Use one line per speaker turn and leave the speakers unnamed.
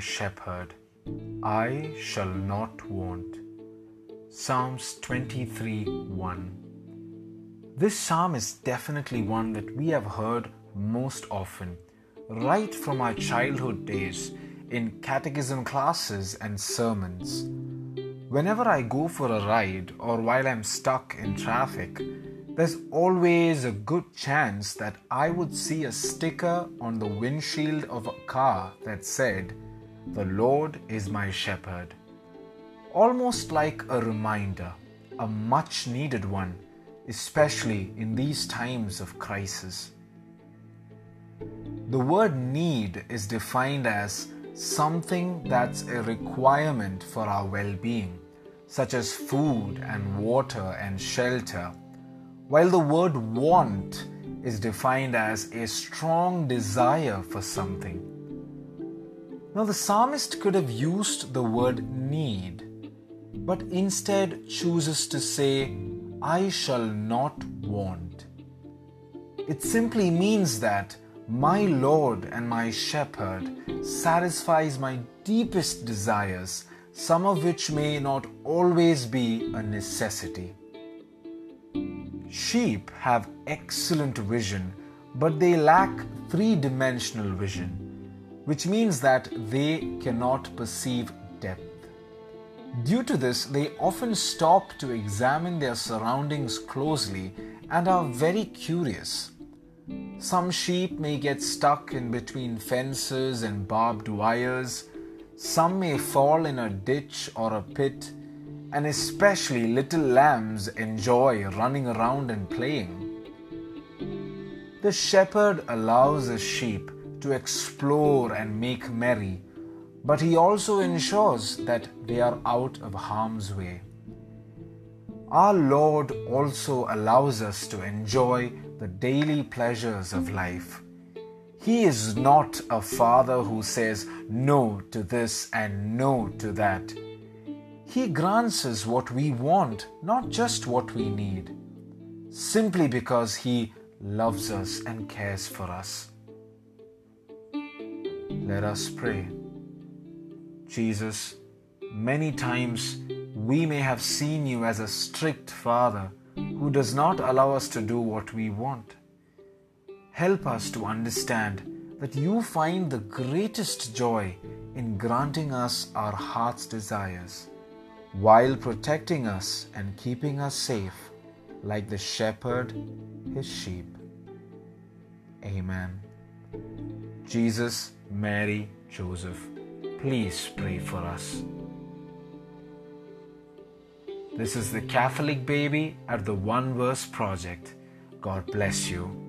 shepherd, I shall not want. Psalms 23 1. This psalm is definitely one that we have heard most often, right from our childhood days in catechism classes and sermons. Whenever I go for a ride or while I'm stuck in traffic, there's always a good chance that I would see a sticker on the windshield of a car that said, The Lord is my shepherd. Almost like a reminder, a much needed one, especially in these times of crisis. The word need is defined as something that's a requirement for our well being, such as food and water and shelter, while the word want is defined as a strong desire for something. Now, the psalmist could have used the word need, but instead chooses to say, I shall not want. It simply means that my Lord and my Shepherd satisfies my deepest desires, some of which may not always be a necessity. Sheep have excellent vision, but they lack three dimensional vision, which means that they cannot perceive depth. Due to this, they often stop to examine their surroundings closely and are very curious. Some sheep may get stuck in between fences and barbed wires. Some may fall in a ditch or a pit, and especially little lambs enjoy running around and playing. The shepherd allows his sheep to explore and make merry, but he also ensures that they are out of harm's way. Our Lord also allows us to enjoy the daily pleasures of life. He is not a father who says no to this and no to that. He grants us what we want, not just what we need, simply because He loves us and cares for us. Let us pray. Jesus, many times we may have seen you as a strict father who does not allow us to do what we want. Help us to understand that you find the greatest joy in granting us our heart's desires while protecting us and keeping us safe like the shepherd his sheep. Amen. Jesus, Mary, Joseph, please pray for us. This is the Catholic Baby at the One Verse Project. God bless you.